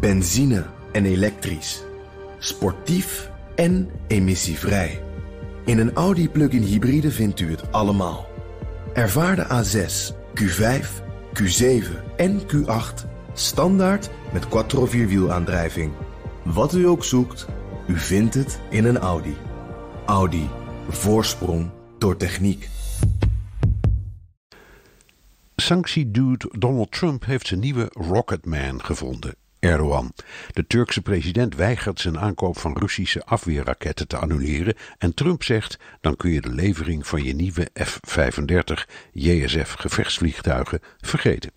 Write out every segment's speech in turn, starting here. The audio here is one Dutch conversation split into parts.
Benzine en elektrisch. Sportief en emissievrij. In een Audi plug-in hybride vindt u het allemaal. Ervaar de A6, Q5, Q7 en Q8 standaard met quattro vierwielaandrijving. Wat u ook zoekt, u vindt het in een Audi. Audi. Voorsprong door techniek. Sanctiedude Donald Trump heeft zijn nieuwe Rocketman gevonden. Erdogan. De Turkse president weigert zijn aankoop van Russische afweerraketten te annuleren en Trump zegt dan kun je de levering van je nieuwe F-35 JSF gevechtsvliegtuigen vergeten.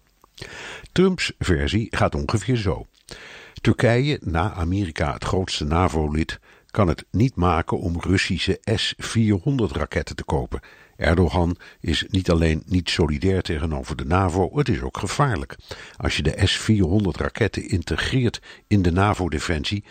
Trumps versie gaat ongeveer zo. Turkije, na Amerika het grootste NAVO-lid, kan het niet maken om Russische S-400 raketten te kopen. Erdogan is niet alleen niet solidair tegenover de NAVO, het is ook gevaarlijk. Als je de S-400 raketten integreert in de NAVO-defensie,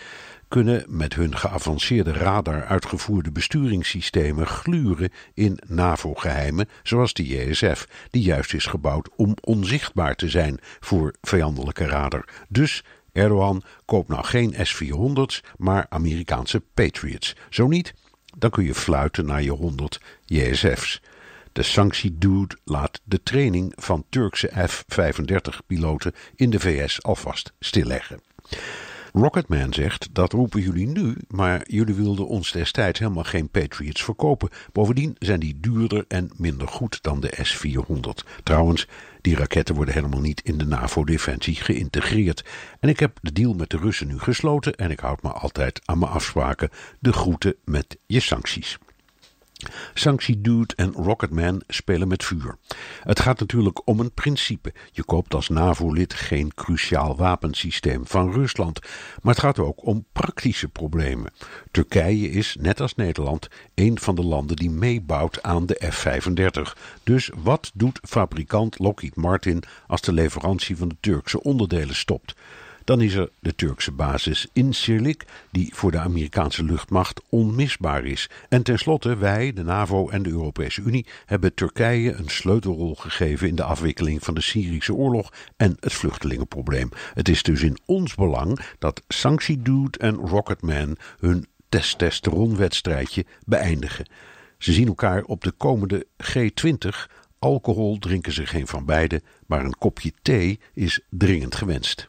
kunnen met hun geavanceerde radar uitgevoerde besturingssystemen gluren in NAVO-geheimen, zoals de JSF, die juist is gebouwd om onzichtbaar te zijn voor vijandelijke radar. Dus Erdogan koopt nou geen S-400's, maar Amerikaanse Patriots. Zo niet, dan kun je fluiten naar je 100 JSF's. De sanctiedude laat de training van Turkse F-35-piloten in de VS alvast stilleggen. Rocketman zegt, dat roepen jullie nu, maar jullie wilden ons destijds helemaal geen Patriots verkopen. Bovendien zijn die duurder en minder goed dan de S-400. Trouwens, die raketten worden helemaal niet in de NAVO-defensie geïntegreerd. En ik heb de deal met de Russen nu gesloten en ik houd me altijd aan mijn afspraken. De groeten met je sancties. Sanctie Dude en Rocketman spelen met vuur. Het gaat natuurlijk om een principe. Je koopt als NAVO-lid geen cruciaal wapensysteem van Rusland. Maar het gaat ook om praktische problemen. Turkije is, net als Nederland, een van de landen die meebouwt aan de F-35. Dus wat doet fabrikant Lockheed Martin als de leverantie van de Turkse onderdelen stopt? Dan is er de Turkse basis Incirlik, die voor de Amerikaanse luchtmacht onmisbaar is. En tenslotte, wij, de NAVO en de Europese Unie, hebben Turkije een sleutelrol gegeven in de afwikkeling van de Syrische oorlog en het vluchtelingenprobleem. Het is dus in ons belang dat Sanctiedude en Rocketman hun testosteronwedstrijdje beëindigen. Ze zien elkaar op de komende G20. Alcohol drinken ze geen van beide, maar een kopje thee is dringend gewenst.